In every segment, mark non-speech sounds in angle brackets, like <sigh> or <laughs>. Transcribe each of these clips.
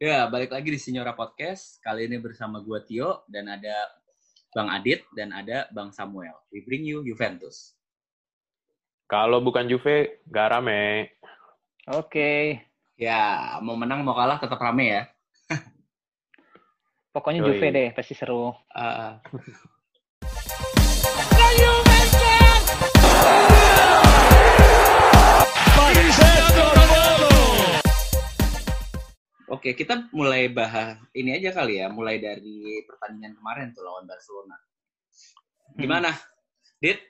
Ya, balik lagi di Sinyora Podcast. Kali ini bersama gua Tio dan ada Bang Adit dan ada Bang Samuel. We bring you Juventus. Kalau bukan Juve, gak rame. Oke. Ya, mau menang mau kalah tetap rame ya. Pokoknya Yoi. Juve deh, pasti seru. Uh, Oke, kita mulai bahas ini aja kali ya, mulai dari pertandingan kemarin tuh lawan Barcelona. Gimana, Dit?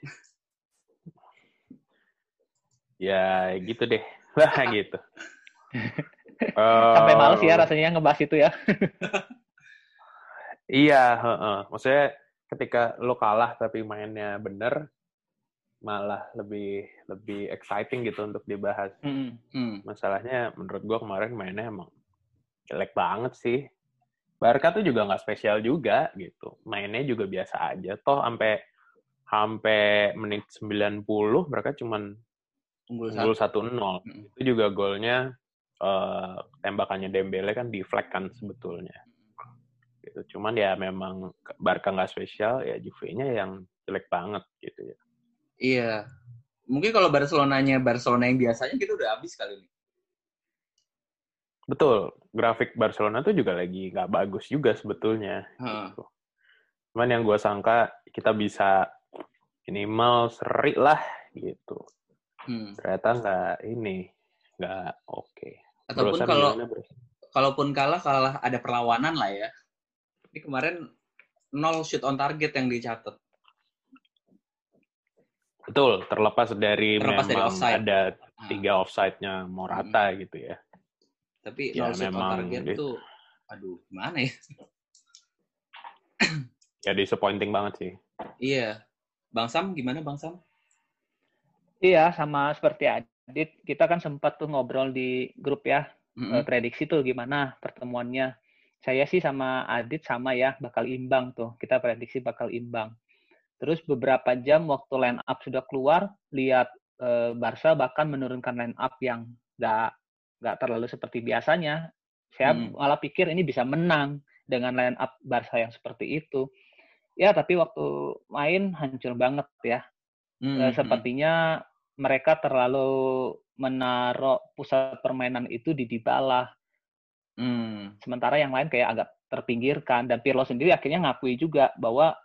Ya gitu deh. Lah <laughs> gitu. Sampai males ya Eh, rasanya ngebahas itu ya. <laughs> Iya, heeh. maksudnya ketika lo kalah tapi mainnya bener, malah lebih lebih exciting gitu untuk dibahas. Hmm. Hmm. Masalahnya menurut gua kemarin mainnya emang jelek banget sih. Barca tuh juga nggak spesial juga gitu. Mainnya juga biasa aja. Toh sampai sampai menit 90 mereka cuman Unggul unggul satu. 1-0. Mm. Itu juga golnya eh, tembakannya Dembele kan deflect kan sebetulnya. Gitu. Cuman ya memang Barca nggak spesial, ya Juve-nya yang jelek banget gitu ya. Iya. Mungkin kalau Barcelonanya Barcelona yang biasanya kita udah habis kali ini. Betul, grafik Barcelona tuh juga lagi nggak bagus juga sebetulnya. Heeh. Gitu. Cuman yang gue sangka kita bisa minimal seri lah gitu. Hmm. Ternyata nggak ini, nggak oke. Ataupun Barusan kalau kalaupun kalah kalah ada perlawanan lah ya. Ini kemarin nol shoot on target yang dicatat. Betul, terlepas dari Terlepas dari memang offside. ada Ah, tiga offside-nya Morata gitu ya. Tapi Ya, memang target gitu. tuh, aduh gimana ya? <coughs> Ya disappointing banget sih. Iya. Bang Sam gimana Bang Sam? Iya, sama seperti Adit, kita kan sempat tuh ngobrol di grup ya, Mm-mm. eh, prediksi tuh gimana pertemuannya. Saya sih sama Adit sama ya, bakal imbang tuh. Kita prediksi bakal imbang. Terus beberapa jam waktu line up sudah keluar, lihat eh, Barca bahkan menurunkan line up yang nggak nggak terlalu seperti biasanya. Saya Hmm. malah pikir ini bisa menang dengan line up Barca yang seperti itu. Ya, tapi waktu main hancur banget ya. Hmm, Eh, hmm. sepertinya mereka terlalu menaruh pusat permainan itu di Dybala. Hmm. Sementara yang lain kayak agak terpinggirkan. Dan Pirlo sendiri akhirnya ngakui juga bahwa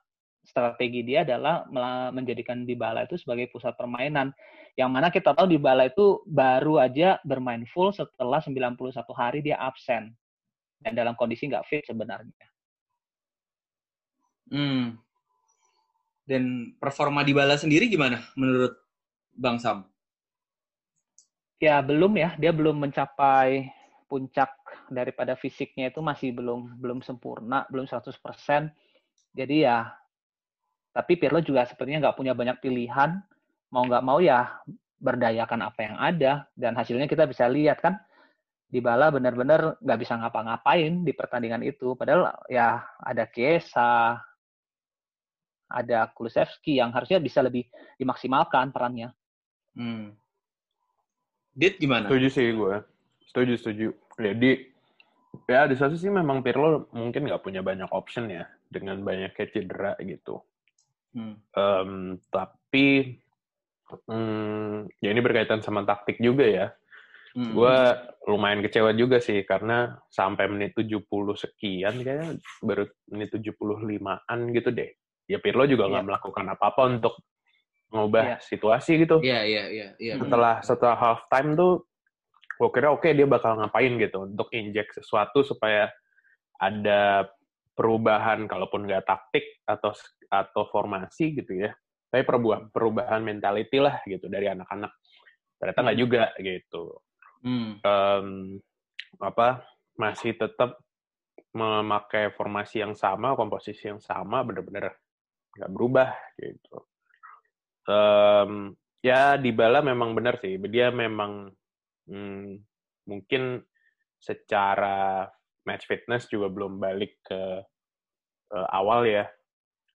strategi dia adalah menjadikan Dybala itu sebagai pusat permainan. Yang mana kita tahu Dybala itu baru aja bermain full setelah 91 hari dia absen. Dan dalam kondisi nggak fit sebenarnya. Hmm. Dan performa di bala sendiri gimana menurut Bang Sam? Ya belum ya, dia belum mencapai puncak daripada fisiknya itu masih belum belum sempurna, belum 100%. Jadi ya, tapi Pirlo juga sepertinya nggak punya banyak pilihan. Mau nggak mau ya berdayakan apa yang ada. Dan hasilnya kita bisa lihat kan, Dybala benar-benar nggak bisa ngapa-ngapain di pertandingan itu. Padahal ya ada Chiesa, ada Kulusevski yang harusnya bisa lebih dimaksimalkan perannya. Hmm. Dit gimana? Setuju sih gue. Setuju, setuju. Jadi, ya di satu sih memang Pirlo mungkin nggak punya banyak option ya. Dengan banyaknya cedera gitu. Hmm. Em, tapi, hmm, ya ini berkaitan sama taktik juga ya. Hmm. Gue lumayan kecewa juga sih. Karena sampai menit 70 sekian kayaknya baru menit 75-an gitu deh. Ya Pirlo juga nggak Iya. melakukan apa-apa untuk ngubah Iya. situasi gitu. Iya, iya, iya, iya. setelah setelah half time tuh gue kira oke dia bakal ngapain gitu untuk injek sesuatu supaya ada perubahan kalaupun nggak taktik atau atau formasi gitu ya tapi perubahan perubahan mentality lah gitu dari anak-anak. Ternyata nggak juga gitu. Hmm. Em, apa masih tetap memakai formasi yang sama komposisi yang sama bener-bener nggak berubah gitu. Em, ya Dybala memang benar sih dia memang hmm, mungkin secara match fitness juga belum balik ke eh, awal ya.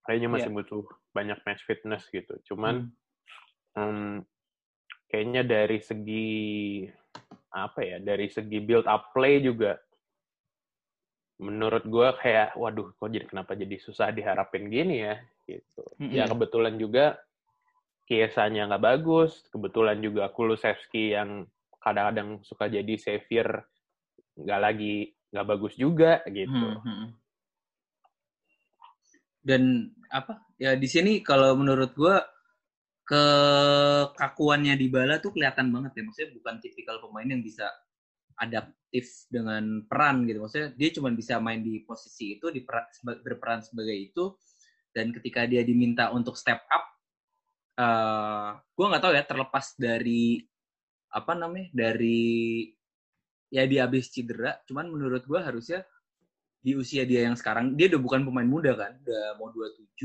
Kayaknya masih butuh banyak match fitness gitu. Cuman hmm, kayaknya dari segi apa ya dari segi build up play juga menurut gue kayak waduh kok jadi kenapa jadi susah diharapin gini ya? Gitu. Mm-mm. ya kebetulan juga Kiesanya nggak bagus kebetulan juga Kulusevski yang kadang-kadang suka jadi savior nggak lagi nggak bagus juga gitu Hmm, hmm. Dan apa? Ya di sini kalau menurut gua kekakuannya Dybala tuh kelihatan banget ya. Maksudnya bukan tipikal pemain yang bisa adaptif dengan peran gitu. Maksudnya dia cuma bisa main di posisi itu, di berperan sebagai itu. Dan ketika dia diminta untuk step up, eh gua nggak tahu ya terlepas dari apa namanya dari ya dia habis cedera. Cuman menurut gua harusnya di usia dia yang sekarang dia udah bukan pemain muda kan udah mau 27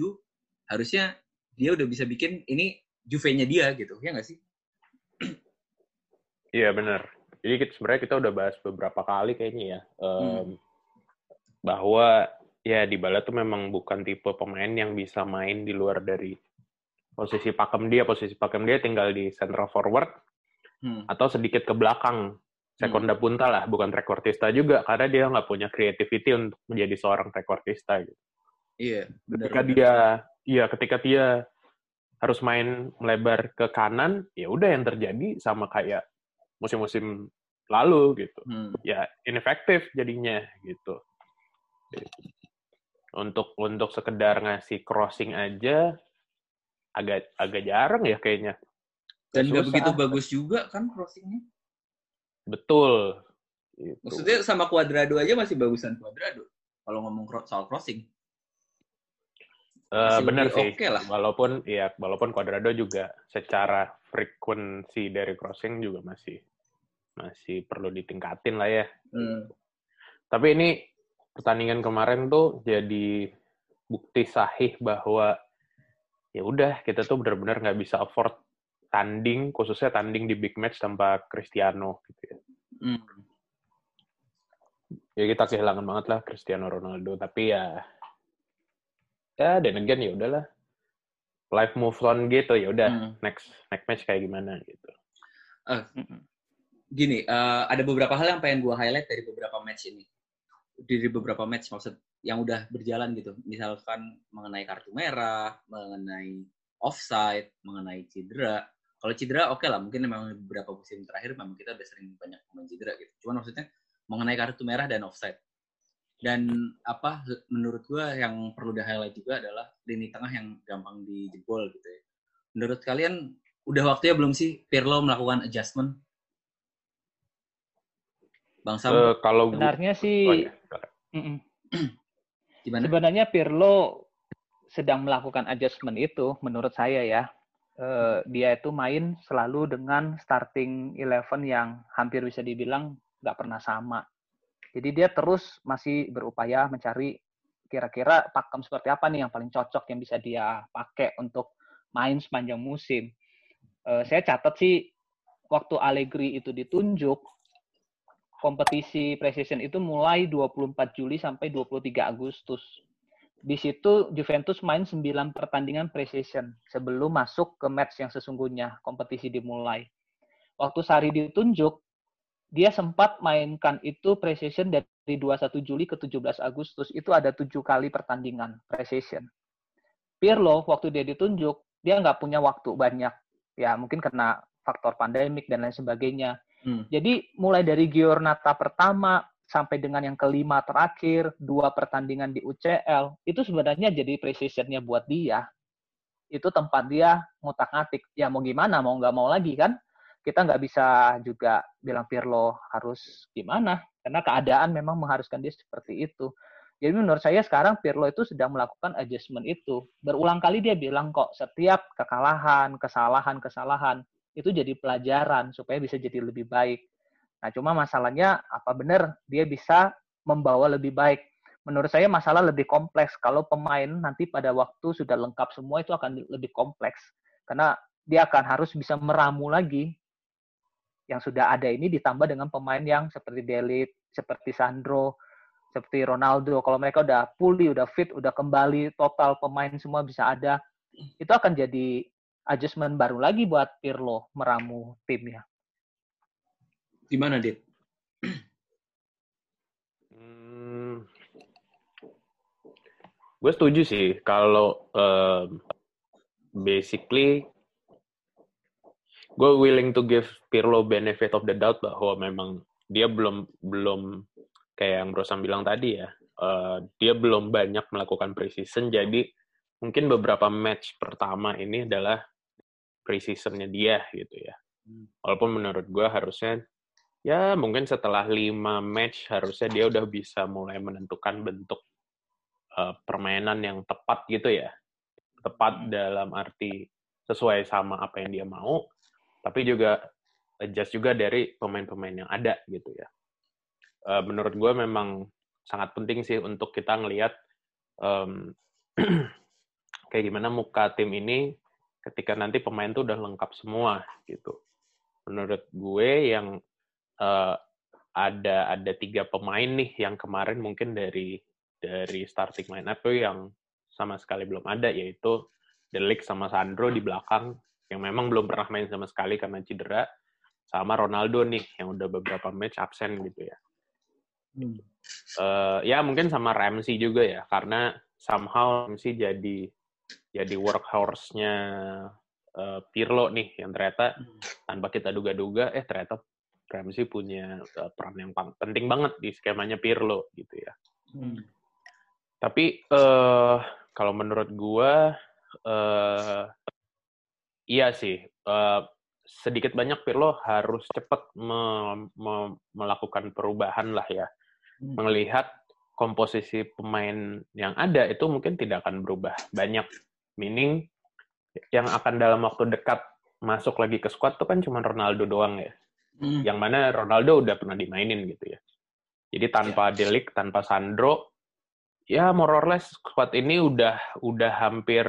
harusnya dia udah bisa bikin ini Juve-nya dia gitu ya nggak sih Iya benar. Jadi kita, sebenarnya kita udah bahas beberapa kali kayaknya ya em, bahwa ya Dybala tuh memang bukan tipe pemain yang bisa main di luar dari posisi pakem dia. Posisi pakem dia tinggal di central forward Hmm. atau sedikit ke belakang sekonda punta lah, bukan trequartista juga karena dia nggak punya creativity untuk menjadi seorang trequartista gitu. iya benar Ketika dia, iya ketika dia harus main melebar ke kanan, ya udah yang terjadi sama kayak musim-musim lalu gitu. Hmm. Ya inefektif jadinya gitu. Untuk untuk sekedar ngasih crossing aja agak agak jarang ya kayaknya. dan nggak begitu bagus juga kan crossingnya Betul. Gitu. maksudnya sama Cuadrado aja masih bagusan Cuadrado kalau ngomong soal crossing Eh, masih benar sih. oke lah. Walaupun ya walaupun Cuadrado juga secara frekuensi dari crossing juga masih masih perlu ditingkatin lah ya. Hmm. Tapi ini pertandingan kemarin tuh jadi bukti sahih bahwa ya udah kita tuh benar-benar nggak bisa afford tanding khususnya tanding di big match tanpa Cristiano gitu ya. Hmm. Ya kita kehilangan banget lah Cristiano Ronaldo tapi ya ya dan again ya udahlah life move on gitu ya udah Hmm. next next match kayak gimana gitu. Mm-mm. gini eh, ada beberapa hal yang pengen gue highlight dari beberapa match ini dari beberapa match maksud yang udah berjalan gitu misalkan mengenai kartu merah mengenai offside mengenai cedera kalau cedera oke lah mungkin memang beberapa musim terakhir memang kita udah sering banyak pemain cedera gitu cuman maksudnya mengenai kartu merah dan offside dan apa menurut gue yang perlu di highlight juga adalah lini tengah yang gampang dijebol gitu ya menurut kalian udah waktunya belum sih Pirlo melakukan adjustment Bang Sam, Eh, kalau gua- Sebenarnya sih oh, mm-mm. gimana? Sebenarnya Pirlo sedang melakukan adjustment itu, menurut saya ya. Eh, dia itu main selalu dengan starting eleven yang hampir bisa dibilang nggak pernah sama. Jadi dia terus masih berupaya mencari kira-kira pakem seperti apa nih yang paling cocok yang bisa dia pakai untuk main sepanjang musim. Eh, saya catat sih waktu Allegri itu ditunjuk, kompetisi preseason itu mulai 24 Juli sampai 23 Agustus. Di situ Juventus main 9 pertandingan preseason sebelum masuk ke match yang sesungguhnya kompetisi dimulai. Waktu Sari ditunjuk, dia sempat mainkan itu preseason dari 21 Juli ke 17 Agustus. Itu ada tujuh kali pertandingan preseason. Pirlo waktu dia ditunjuk, dia nggak punya waktu banyak. Ya mungkin karena faktor pandemik dan lain sebagainya. Hmm. Jadi mulai dari Giornata pertama sampai dengan yang kelima terakhir, dua pertandingan di UCL, itu sebenarnya jadi precisionnya buat dia. Itu tempat dia ngutak-ngatik. Ya mau gimana, mau nggak mau lagi kan? Kita nggak bisa juga bilang Pirlo harus gimana, karena keadaan memang mengharuskan dia seperti itu. Jadi menurut saya sekarang Pirlo itu sedang melakukan adjustment itu. Berulang kali dia bilang kok setiap kekalahan, kesalahan, kesalahan itu jadi pelajaran supaya bisa jadi lebih baik. Nah, cuma masalahnya apa benar dia bisa membawa lebih baik? Menurut saya masalah lebih kompleks. Kalau pemain nanti pada waktu sudah lengkap semua itu akan lebih kompleks. Karena dia akan harus bisa meramu lagi yang sudah ada ini ditambah dengan pemain yang seperti Delit, seperti Sandro, seperti Ronaldo. Kalau mereka udah pulih, udah fit, udah kembali total pemain semua bisa ada, itu akan jadi adjustment baru lagi buat Pirlo meramu timnya. Gimana, Dit? Hmm, gue setuju sih kalau um, basically gue willing to give Pirlo benefit of the doubt bahwa memang dia belum belum kayak yang Brosan bilang tadi ya uh, dia belum banyak melakukan preseason jadi mungkin beberapa match pertama ini adalah preseasonnya dia gitu ya hmm. walaupun menurut gue harusnya ya mungkin setelah lima match harusnya dia udah bisa mulai menentukan bentuk uh, permainan yang tepat gitu ya tepat hmm. dalam arti sesuai sama apa yang dia mau tapi juga adjust juga dari pemain-pemain yang ada gitu ya. Uh, menurut gue memang sangat penting sih untuk kita ngelihat um, <clears throat> kayak gimana muka tim ini ketika nanti pemain tuh udah lengkap semua gitu. Menurut gue yang uh, ada ada tiga pemain nih yang kemarin mungkin dari dari starting line up yang sama sekali belum ada yaitu Delik sama Sandro di belakang yang memang belum pernah main sama sekali karena cedera, sama Ronaldo nih yang udah beberapa match absen gitu ya. Hmm. Uh, ya mungkin sama Ramsey juga ya karena somehow Ramsey jadi jadi workhorse-nya uh, Pirlo nih yang ternyata hmm. tanpa kita duga-duga eh ternyata Ramsey punya uh, peran yang penting banget di skemanya Pirlo gitu ya. Hmm. Tapi uh, kalau menurut gua uh, Iya sih. Uh, sedikit banyak Pirlo harus cepat me me melakukan perubahan lah ya. Hmm. Melihat komposisi pemain yang ada itu mungkin tidak akan berubah banyak. Meaning yang akan dalam waktu dekat masuk lagi ke squad itu kan cuma Ronaldo doang ya. Hmm. Yang mana Ronaldo udah pernah dimainin gitu ya. Jadi tanpa yeah. Delik, tanpa Sandro, ya more or less squad ini udah udah hampir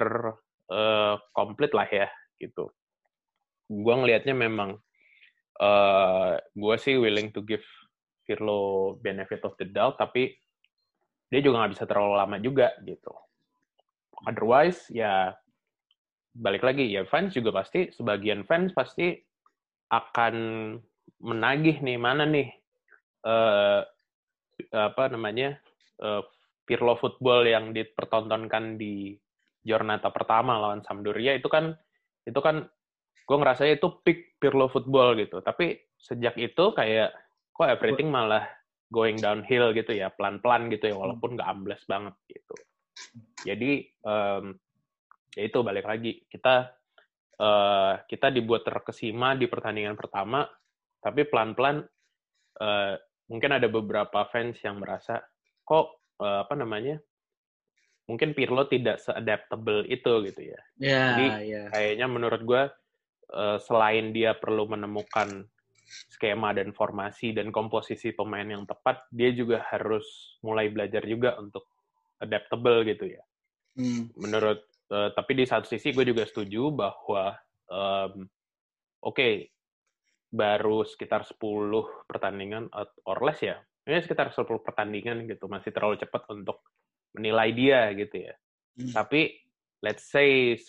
uh, komplit lah ya gitu. Gue ngelihatnya memang uh, eh, gue sih willing to give Pirlo benefit of the doubt, tapi dia juga nggak bisa terlalu lama juga gitu. Otherwise ya balik lagi ya fans juga pasti sebagian fans pasti akan menagih nih mana nih uh, apa namanya uh, Pirlo football yang dipertontonkan di Giornata pertama lawan Sampdoria itu kan itu kan gue ngerasa itu peak Pirlo football gitu. Tapi sejak itu kayak kok everything malah going downhill gitu ya, pelan-pelan gitu ya, walaupun nggak ambles banget gitu. Jadi um, ya itu balik lagi kita uh, kita dibuat terkesima di pertandingan pertama, tapi pelan-pelan uh, mungkin ada beberapa fans yang merasa kok uh, apa namanya mungkin Pirlo tidak se-adaptable itu gitu ya. Yeah, Jadi yeah. kayaknya menurut gue uh, selain dia perlu menemukan skema dan formasi dan komposisi pemain yang tepat, dia juga harus mulai belajar juga untuk adaptable gitu ya. Hmm. Menurut uh, tapi di satu sisi gue juga setuju bahwa um, oke okay, baru sekitar 10 pertandingan or less ya. Ini sekitar 10 pertandingan gitu, masih terlalu cepat untuk menilai dia gitu ya. Hmm. Tapi let's say 10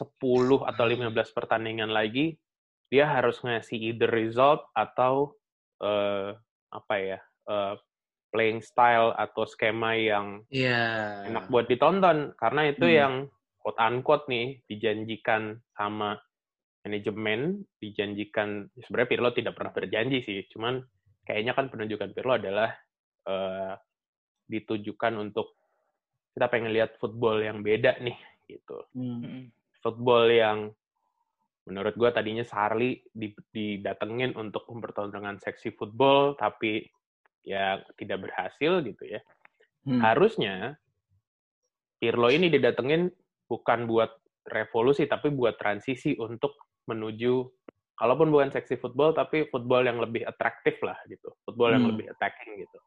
atau 15 pertandingan lagi dia harus ngasih either result atau uh, apa ya? Uh, playing style atau skema yang yeah. enak buat ditonton karena itu hmm. yang quote unquote nih dijanjikan sama manajemen dijanjikan sebenarnya Pirlo tidak pernah berjanji sih cuman kayaknya kan penunjukan Pirlo adalah uh, ditujukan untuk kita pengen lihat football yang beda nih gitu. Hmm. Football yang menurut gue tadinya Sarli didatengin untuk mempertontonkan seksi football tapi ya tidak berhasil gitu ya. Hmm. Harusnya Pirlo ini didatengin bukan buat revolusi tapi buat transisi untuk menuju kalaupun bukan seksi football tapi football yang lebih atraktif lah gitu. Football hmm. yang lebih attacking gitu.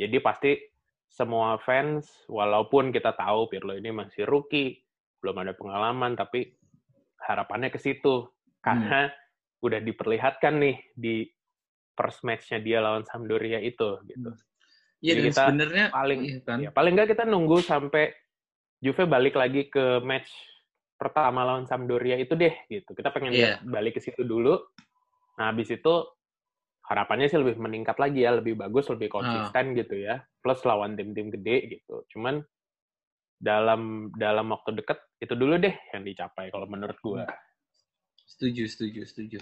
Jadi pasti semua fans, walaupun kita tahu Pirlo ini masih rookie, belum ada pengalaman, tapi harapannya ke situ. Karena hmm. udah diperlihatkan nih di first match-nya dia lawan Sampdoria itu. gitu. Iya, dan kita sebenarnya paling iya kan? ya, paling nggak kita nunggu sampai Juve balik lagi ke match pertama lawan Sampdoria itu deh gitu. Kita pengen yeah. balik ke situ dulu. Nah, habis itu harapannya sih lebih meningkat lagi ya, lebih bagus, lebih ah. konsisten uh. gitu ya. Plus lawan tim-tim gede gitu. Cuman dalam dalam waktu dekat itu dulu deh yang dicapai kalau menurut gue. Setuju, setuju, setuju.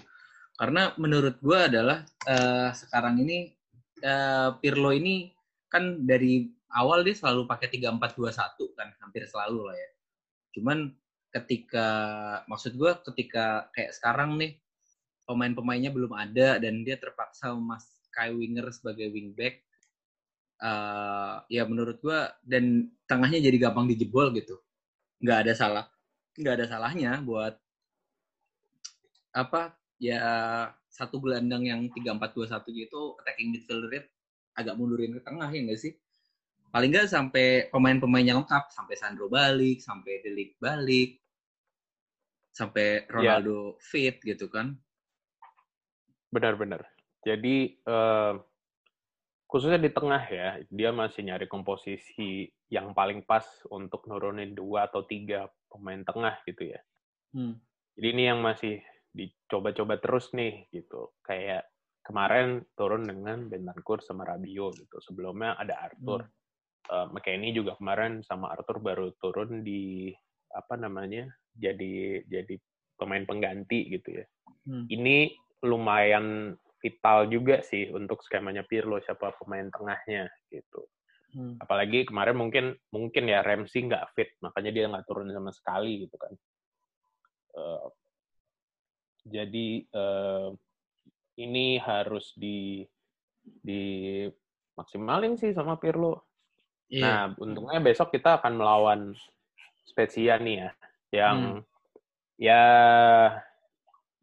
Karena menurut gue adalah uh, sekarang ini uh, Pirlo ini kan dari awal dia selalu pakai 3421 kan, hampir selalu lah ya. Cuman ketika maksud gue ketika kayak sekarang nih pemain-pemainnya belum ada dan dia terpaksa mas Kai Winger sebagai wingback uh, ya menurut gue dan tengahnya jadi gampang dijebol gitu. Nggak ada salah nggak ada salahnya buat apa ya satu gelandang yang tiga empat dua satu gitu attacking midfielder agak mundurin ke tengah ya enggak sih paling nggak sampai pemain-pemainnya lengkap sampai Sandro balik sampai Delik balik sampai iya. Ronaldo yeah. fit gitu kan benar-benar jadi uh, khususnya di tengah ya dia masih nyari komposisi yang paling pas untuk nurunin dua atau tiga pemain tengah gitu ya hmm. jadi ini yang masih dicoba-coba terus nih gitu kayak kemarin turun dengan Bentancur sama Rabio gitu sebelumnya ada Arthur hmm uh, McKennie juga kemarin sama Arthur baru turun di apa namanya jadi jadi pemain pengganti gitu ya. Hmm. Ini lumayan vital juga sih untuk skemanya Pirlo siapa pemain tengahnya gitu. Hmm. Apalagi kemarin mungkin mungkin ya Ramsey nggak fit makanya dia nggak turun sama sekali gitu kan. Uh, jadi uh, ini harus di di maksimalin sih sama Pirlo Yeah. Nah, untungnya besok kita akan melawan Spezia nih ya, yang hmm. ya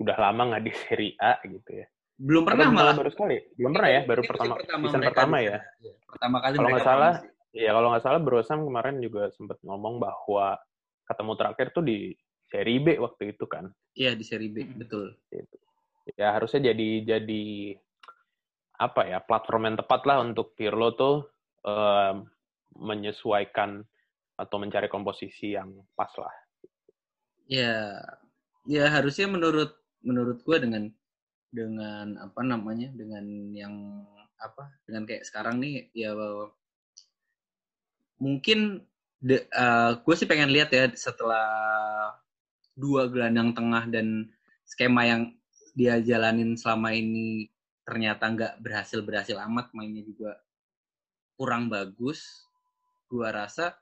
udah lama nggak di Serie A gitu ya. Belum pernah malah baru sekali. Belum pernah ya, baru pertama pertama season pertama ya. ya. Pertama kali kalau nggak salah, ya kalau nggak salah Brosam kemarin juga sempat ngomong bahwa ketemu terakhir tuh di Serie B waktu itu kan. Iya di Serie B, betul. Gitu. Ya harusnya jadi jadi apa ya platform yang tepat lah untuk Pirlo tuh um, menyesuaikan atau mencari komposisi yang pas lah. Ya, ya harusnya menurut menurut gue dengan dengan apa namanya dengan yang apa dengan kayak sekarang nih ya mungkin uh, eh, gue sih pengen lihat ya setelah dua gelandang tengah dan skema yang dia jalanin selama ini ternyata nggak berhasil berhasil amat mainnya juga kurang bagus gua rasa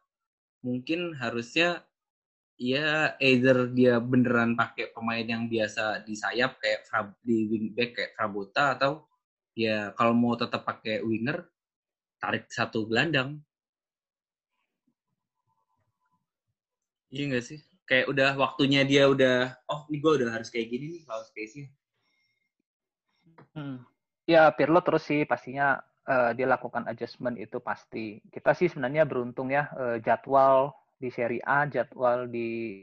mungkin harusnya ya either dia beneran pakai pemain yang biasa di sayap kayak di wingback kayak Frabota atau ya kalau mau tetap pakai winger tarik satu gelandang. Iya gak sih? Kayak udah waktunya dia udah, oh ini gue udah harus kayak gini nih kalau space-nya. Hmm. Ya Pirlo terus sih pastinya uh, dia lakukan adjustment itu pasti. Kita sih sebenarnya beruntung ya uh, jadwal di Serie A, jadwal di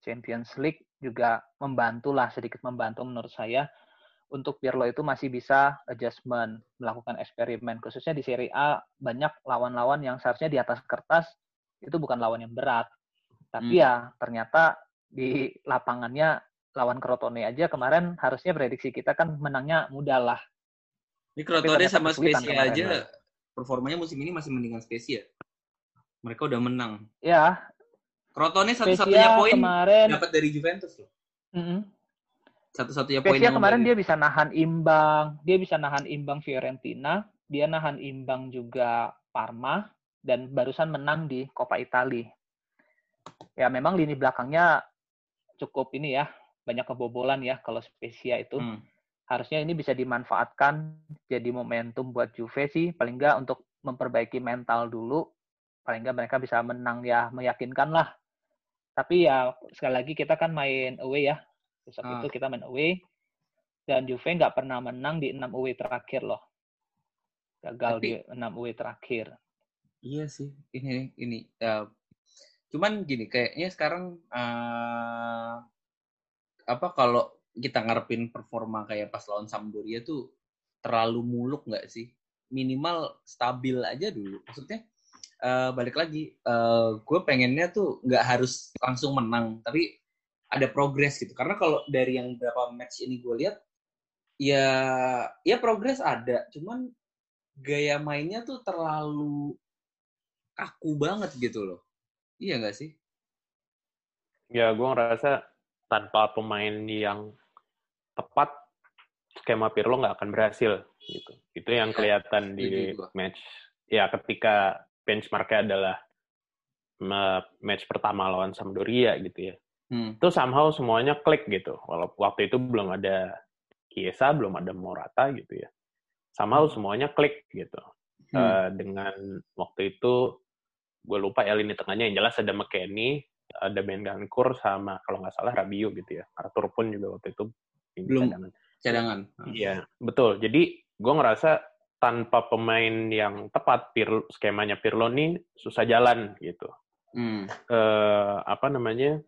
Champions League juga membantu lah sedikit membantu menurut saya untuk Pirlo itu masih bisa adjustment, melakukan eksperimen. Khususnya di Serie A banyak lawan-lawan yang seharusnya di atas kertas itu bukan lawan yang berat. Tapi hmm. ya ternyata di lapangannya lawan Crotone aja kemarin harusnya prediksi kita kan menangnya mudah lah. Ini Crotone sama Spezia aja performanya musim ini masih mendingan Spezia. Mereka udah menang. Ya. Crotone satu-satunya poin dapat dari Juventus loh. Mm -hmm. Satu-satunya poin yang kemarin dia bisa nahan imbang, dia bisa nahan imbang Fiorentina, dia nahan imbang juga Parma dan barusan menang di Coppa Italia. Ya memang lini belakangnya cukup ini ya, banyak kebobolan ya kalau Spezia itu. Hmm harusnya ini bisa dimanfaatkan jadi momentum buat Juve sih. Paling nggak untuk memperbaiki mental dulu. Paling nggak mereka bisa menang ya meyakinkan lah. Tapi ya sekali lagi kita kan main away ya. Besok ah. itu kita main away. Dan Juve nggak pernah menang di enam away terakhir loh. Gagal tapi, di enam away terakhir. Iya sih. Ini ini uh, cuman gini kayaknya sekarang uh, apa kalau kita ngarepin performa kayak pas lawan Sampdoria tuh terlalu muluk nggak sih? Minimal stabil aja dulu. Maksudnya uh, balik lagi, uh, gue pengennya tuh nggak harus langsung menang, tapi ada progres gitu. Karena kalau dari yang berapa match ini gue lihat, ya ya progres ada, cuman gaya mainnya tuh terlalu kaku banget gitu loh. Iya nggak sih? Ya, gue ngerasa tanpa pemain yang tepat, skema Pirlo nggak akan berhasil. gitu. Itu yang Ya, kelihatan di match. Ya, ketika benchmarknya adalah ma- match pertama lawan Sampdoria gitu ya. Hmm. Itu somehow semuanya klik gitu. Walaupun waktu itu belum ada Kiesa, belum ada Morata gitu ya. Somehow semuanya klik gitu. Hmm. Eh, dengan waktu itu gue lupa ya lini tengahnya yang jelas ada McKennie, ada Bengankur sama kalau nggak salah Rabiot gitu ya. Arthur pun juga waktu itu ini Belum. cadangan. Cadangan. Iya, betul. Jadi gue ngerasa tanpa pemain yang tepat, Pirlo, skemanya Pirlo nih susah jalan gitu. Hmm. Eh, apa namanya?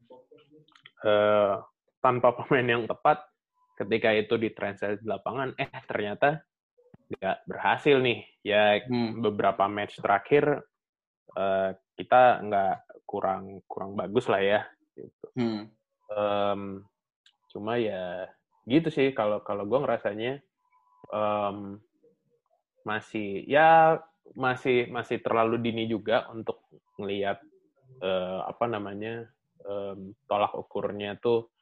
eh, tanpa pemain yang tepat, ketika itu ditranslate di lapangan, eh ternyata nggak berhasil nih. Ya Hmm. beberapa match terakhir eh, kita nggak kurang kurang bagus lah ya. Gitu. Hmm. Em, cuma ya gitu sih kalau kalau gue ngerasanya em, masih ya masih masih terlalu dini juga untuk ngelihat eh, apa namanya em, tolak ukurnya tuh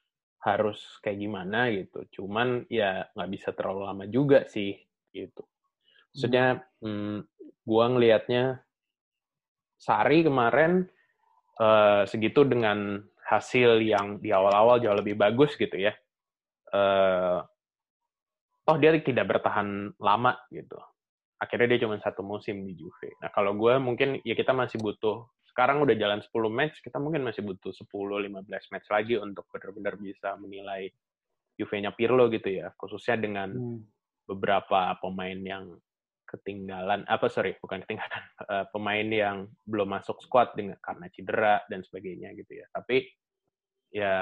harus kayak gimana gitu. Cuman ya nggak bisa terlalu lama juga sih gitu. Maksudnya hmm, gua ngelihatnya Sari kemarin eh, segitu dengan hasil yang di awal-awal jauh lebih bagus gitu ya. Eh, toh dia tidak bertahan lama gitu. Akhirnya dia cuma satu musim di Juve. Nah kalau gue mungkin ya kita masih butuh sekarang udah jalan 10 match, kita mungkin masih butuh 10-15 match lagi untuk benar-benar bisa menilai Juve-nya Pirlo gitu ya. Khususnya dengan Hmm. beberapa pemain yang ketinggalan apa sorry bukan ketinggalan <laughs> eh, pemain yang belum masuk squad dengan karena cedera dan sebagainya gitu ya tapi ya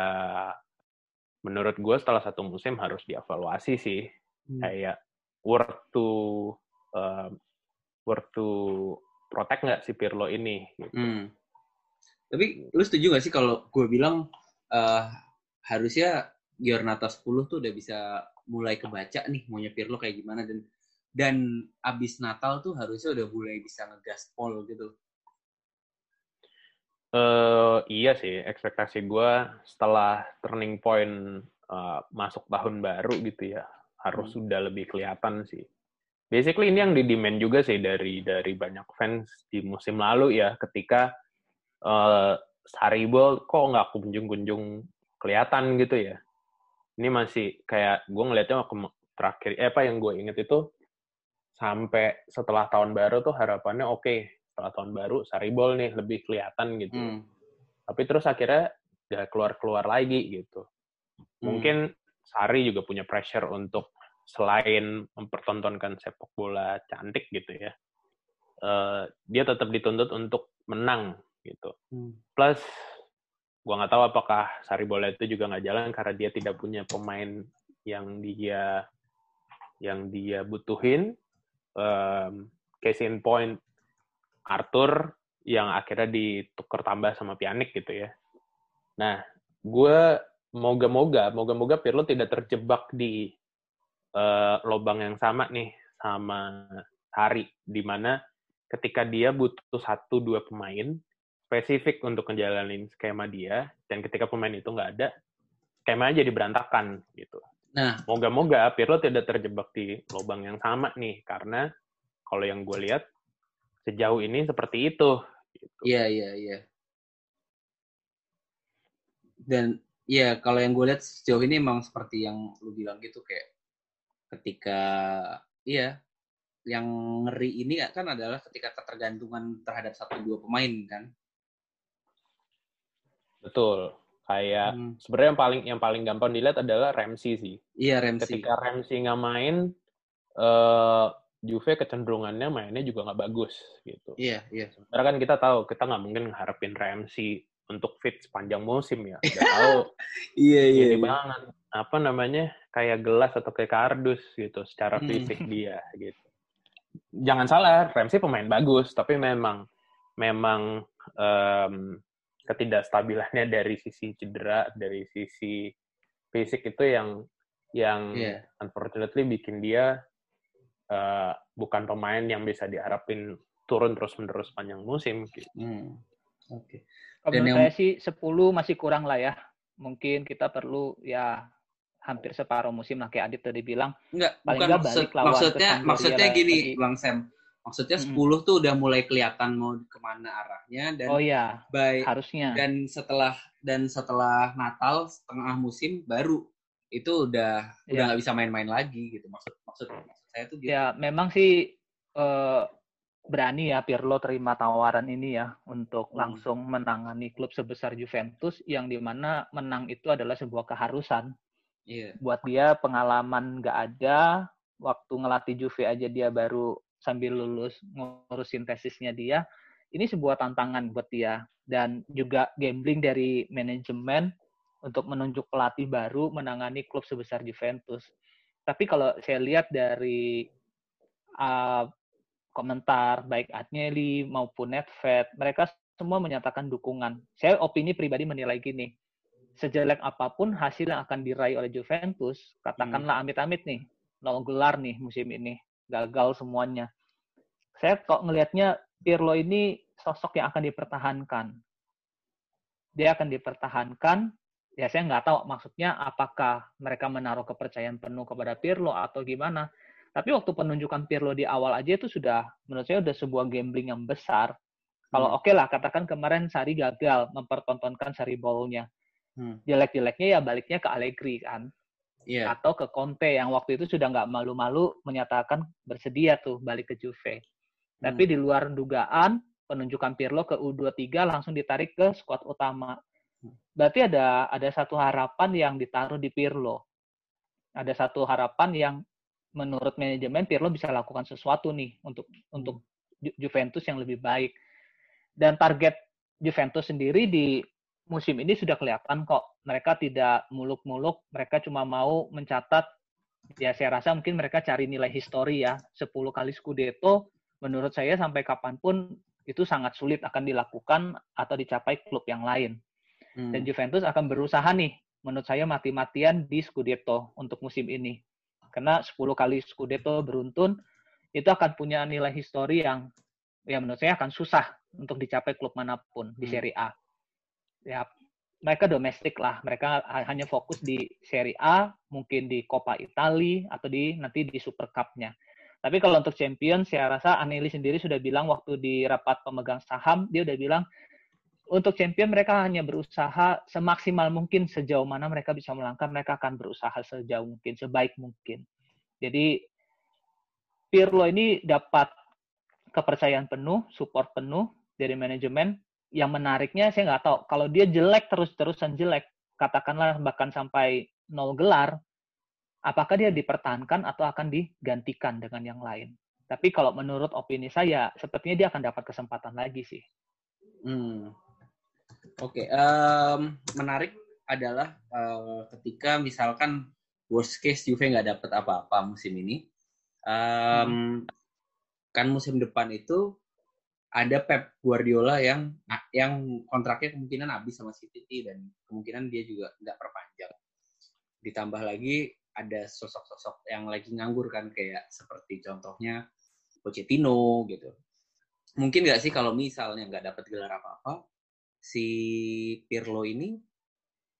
menurut gue setelah satu musim harus dievaluasi sih Hmm. kayak worth to eh, worth to protect nggak si Pirlo ini gitu. Hmm. Tapi lu setuju gak sih kalau gue bilang eh, harusnya Giornata 10 tuh udah bisa mulai kebaca nih maunya Pirlo kayak gimana dan dan abis Natal tuh harusnya udah mulai bisa ngegaspol gitu. Eh iya sih, ekspektasi gue setelah turning point eh, masuk tahun baru gitu ya, harus Hmm. sudah lebih kelihatan sih. Basically ini yang di-demand juga sih dari dari banyak fans di musim lalu ya, ketika eh Saribol kok nggak kunjung-kunjung kelihatan gitu ya. Ini masih kayak gue ngelihatnya ke terakhir, eh, apa yang gue inget itu sampai setelah tahun baru tuh harapannya oke, setelah tahun baru Saribol nih lebih kelihatan gitu Hmm. tapi terus akhirnya nggak keluar-keluar lagi gitu. Hmm. Mungkin Sari juga punya pressure untuk selain mempertontonkan sepak bola cantik gitu ya, eh, dia tetap dituntut untuk menang gitu. Hmm. Plus, gua nggak tahu apakah Sari bola itu juga nggak jalan karena dia tidak punya pemain yang dia yang dia butuhin. Um, case in point, Arthur yang akhirnya ditukar tambah sama Pjanic gitu ya. Nah, gue moga-moga, moga-moga Pirlo tidak terjebak di eh, lubang yang sama nih sama Hari, di mana ketika dia butuh satu dua pemain spesifik untuk ngejalanin skema dia, dan ketika pemain itu nggak ada, skemanya jadi berantakan gitu. Nah, Moga-moga Pirlo tidak terjebak di lubang yang sama nih, karena kalau yang gue lihat sejauh ini seperti itu. Gitu. iya iya iya. Dan ya kalau yang gue lihat sejauh ini emang seperti yang lu bilang gitu kayak ketika iya yang ngeri ini kan adalah ketika ketergantungan terhadap satu dua pemain kan. Betul. Kayak Hmm. sebenarnya yang paling yang paling gampang dilihat adalah Ramsey sih. Iya Ramsey. Ketika Ramsey nggak main, eh Juve kecenderungannya mainnya juga nggak bagus gitu. Iya iya. Karena kan kita tahu kita nggak mungkin ngeharapin Ramsey untuk fit sepanjang musim ya. Udah tahu <laughs> Iya iya. ini banget apa namanya kayak gelas atau kayak kardus gitu secara Hmm. fisik dia gitu. Jangan salah, Ramsey pemain bagus, tapi memang memang em, ketidakstabilannya dari sisi cedera, dari sisi fisik itu yang yang Iya. unfortunately bikin dia eh, bukan pemain yang bisa diharapin turun terus menerus panjang musim. Gitu. Hmm. Oke. Kalau Dan menurut yang- saya sih 10 masih kurang lah ya. Mungkin kita perlu ya hampir separuh musim lah kayak Adit tadi bilang. Enggak, Paling bukan nggak maksud, balik lawan ke maksudnya maksudnya gini, Bang Sam. Maksudnya Mm-mm. 10 tuh udah mulai kelihatan mau ke mana arahnya dan Oh iya, by harusnya. dan setelah dan setelah Natal setengah musim baru itu udah udah Iya. nggak bisa main-main lagi gitu maksud maksud maksud saya tuh gitu. Ya, memang sih eh, berani ya Pirlo terima tawaran ini ya untuk Hmm. langsung menangani klub sebesar Juventus yang di mana menang itu adalah sebuah keharusan. Iya. Buat dia pengalaman nggak ada, waktu ngelatih Juve aja dia baru sambil lulus ngurusin tesisnya dia. Ini sebuah tantangan buat dia dan juga gambling dari manajemen untuk menunjuk pelatih baru menangani klub sebesar Juventus. Tapi kalau saya lihat dari uh, komentar baik Agnelli maupun Netfed, mereka semua menyatakan dukungan. Saya opini pribadi menilai gini, sejelek apa pun hasil yang akan diraih oleh Juventus, katakanlah amit-amit nih, nol gelar nih musim ini, gagal semuanya. Saya kok ngelihatnya Pirlo ini sosok yang akan dipertahankan. Dia akan dipertahankan. Ya saya nggak tahu maksudnya apakah mereka menaruh kepercayaan penuh kepada Pirlo atau gimana. Tapi waktu penunjukan Pirlo di awal aja itu sudah menurut saya sudah sebuah gambling yang besar. Kalau Hmm. oke lah katakan kemarin Sari gagal mempertontonkan Sari ball-nya. Hmm. Jelek-jeleknya ya baliknya ke Allegri kan Iya. atau ke Conte yang waktu itu sudah nggak malu-malu menyatakan bersedia tuh balik ke Juve. Tapi Hmm. di luar dugaan, penunjukan Pirlo ke U23 langsung ditarik ke skuad utama. Berarti ada ada satu harapan yang ditaruh di Pirlo. Ada satu harapan yang menurut manajemen Pirlo bisa lakukan sesuatu nih untuk untuk Ju- Juventus yang lebih baik. Dan target Juventus sendiri di musim ini sudah kelihatan kok. Mereka tidak muluk-muluk, mereka cuma mau mencatat ya saya rasa mungkin mereka cari nilai histori ya. 10 kali Scudetto menurut saya sampai kapan pun itu sangat sulit akan dilakukan atau dicapai klub yang lain. Hmm. Dan Juventus akan berusaha nih, menurut saya mati-matian di Scudetto untuk musim ini. Karena 10 kali Scudetto beruntun, itu akan punya nilai histori yang ya menurut saya akan susah untuk dicapai klub mana pun di Hmm. Serie A. Ya, mereka domestik lah, mereka ha- hanya fokus di Serie A, mungkin di Coppa Italia atau di nanti di Super Cup-nya. Tapi kalau untuk champion, saya rasa Anelli sendiri sudah bilang waktu di rapat pemegang saham, dia udah bilang untuk champion mereka hanya berusaha semaksimal mungkin sejauh mana mereka bisa melangkah, mereka akan berusaha sejauh mungkin, sebaik mungkin. Jadi Pirlo ini dapat kepercayaan penuh, support penuh dari manajemen. Yang menariknya saya nggak tahu kalau dia jelek terus-terusan jelek, katakanlah bahkan sampai nol gelar, apakah dia dipertahankan atau akan digantikan dengan yang lain? Tapi kalau menurut opini saya, sepertinya dia akan dapat kesempatan lagi sih. Hmm. Oke, em, menarik adalah eh, ketika misalkan worst case Juve nggak dapat apa-apa musim ini, em, kan musim depan itu ada Pep Guardiola yang yang kontraknya kemungkinan habis sama City dan kemungkinan dia juga nggak perpanjang. Ditambah lagi ada sosok-sosok yang lagi nganggur kan kayak seperti contohnya Pochettino gitu. Mungkin nggak sih kalau misalnya nggak dapat gelar apa-apa, si Pirlo ini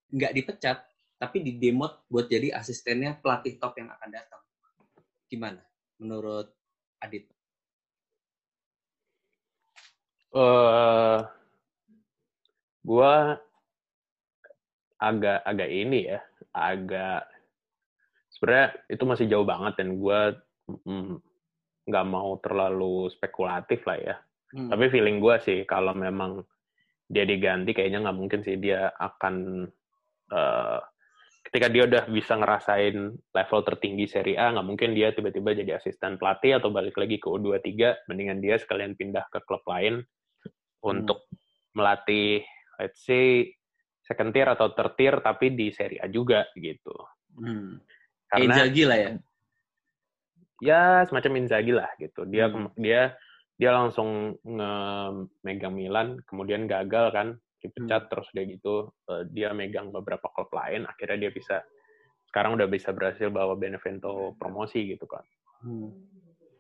nggak dipecat, tapi didemot buat jadi asistennya pelatih top yang akan datang. Gimana menurut Adit? Eh gua agak agak ini ya, agak sebenarnya itu masih jauh banget dan gua mm, nggak mau terlalu spekulatif lah ya. Hmm. Tapi feeling gua sih kalau memang dia diganti kayaknya nggak mungkin sih dia akan eh, ketika dia udah bisa ngerasain level tertinggi Serie A nggak mungkin dia tiba-tiba jadi asisten pelatih atau balik lagi ke U23 mendingan dia sekalian pindah ke klub lain untuk melatih let's say second tier atau third tier tapi di Serie A juga gitu. Hmm. Karena Inzaghi lah ya. ya semacam Inzaghi lah gitu. Dia Hmm. dia dia langsung megang Milan, kemudian gagal kan, dipecat terus udah gitu eh, dia megang beberapa klub lain, akhirnya dia bisa sekarang udah bisa berhasil bawa Benevento promosi gitu kan. Hmm.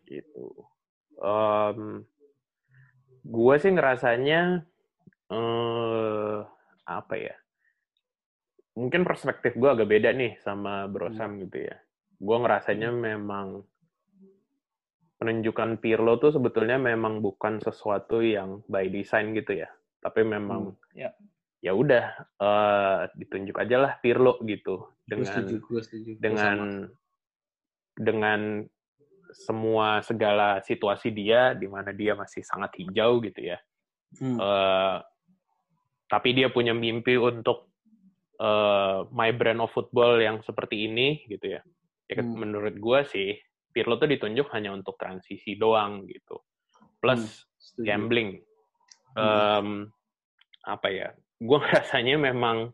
Gitu. Um, gue sih ngerasanya eh apa ya? Mungkin perspektif gue agak beda nih sama Bro Hmm. Sam gitu ya. Gue ngerasanya memang penunjukan Pirlo tuh sebetulnya memang bukan sesuatu yang by design gitu ya. Tapi memang ya. ya udah eh, ditunjuk aja lah Pirlo gitu setuju, dengan gue setuju. Gua dengan sama. dengan semua segala situasi dia di mana dia masih sangat hijau gitu ya. Hmm. Eh, tapi dia punya mimpi untuk eh, my brand of football yang seperti ini gitu ya. Ya, Hmm. Menurut gua sih Pirlo tuh ditunjuk hanya untuk transisi doang gitu. Plus Setuju. gambling. Hmm. Em, apa ya? Gua <laughs> ngerasanya memang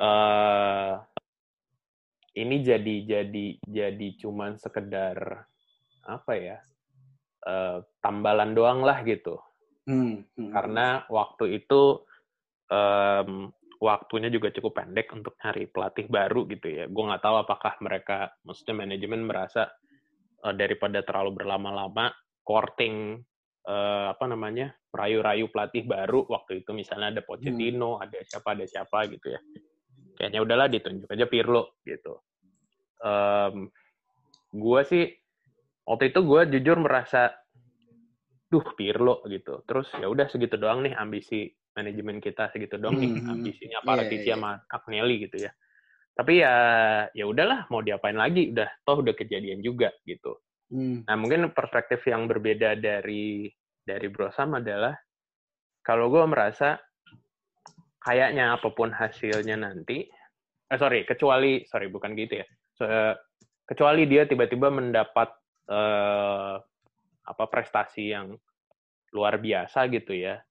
eh ini jadi jadi jadi cuman sekedar apa ya? eh, tambalan doang lah gitu. Hmm, hmm. Karena waktu itu em, waktunya juga cukup pendek untuk nyari pelatih baru gitu ya. Gue nggak tahu apakah mereka, maksudnya manajemen merasa eh, daripada terlalu berlama-lama courting eh, apa namanya rayu-rayu pelatih baru waktu itu misalnya ada Pochettino, ada siapa ada siapa gitu ya. Kayaknya udahlah ditunjuk aja Pirlo gitu. Em, gue sih waktu itu gue jujur merasa duh Pirlo gitu. Terus ya udah segitu doang nih ambisi manajemen kita segitu doang nih Hmm. ambisinya Iya, Paratici iya. sama Agnelli gitu ya. Tapi ya ya udahlah mau diapain lagi udah toh udah kejadian juga gitu. Hmm. Nah mungkin perspektif yang berbeda dari dari Bro Sam adalah kalau gue merasa kayaknya apa pun hasilnya nanti, eh sorry kecuali sorry bukan gitu ya, So, eh, kecuali dia tiba-tiba mendapat eh, apa prestasi yang luar biasa gitu ya,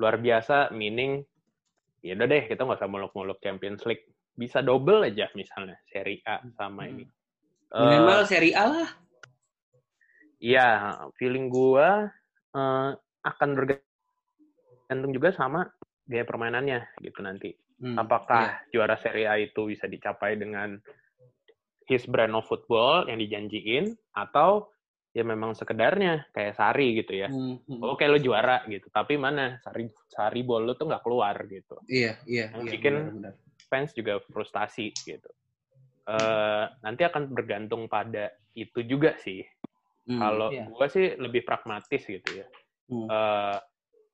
luar biasa meaning ya udah deh kita nggak usah muluk-muluk Champions League, bisa double aja misalnya Serie A sama ini. Eh, Minimal seri A lah. Iya, feeling gua eh, akan bergantung juga sama gaya permainannya gitu nanti. Hmm, Apakah juara Serie A itu bisa dicapai dengan his brand of football yang dijanjiin atau ya memang sekedarnya kayak Sari gitu ya. iya. Hmm. Oke lo juara gitu, tapi mana Sari Sari ball lo tuh nggak keluar gitu. Iya, iya, Yang iya. bikin benar-benar. Fans juga frustasi gitu. Eh, nanti akan bergantung pada itu juga sih. Hmm, Kalau iya. gue sih lebih pragmatis gitu ya. hmm. Eh,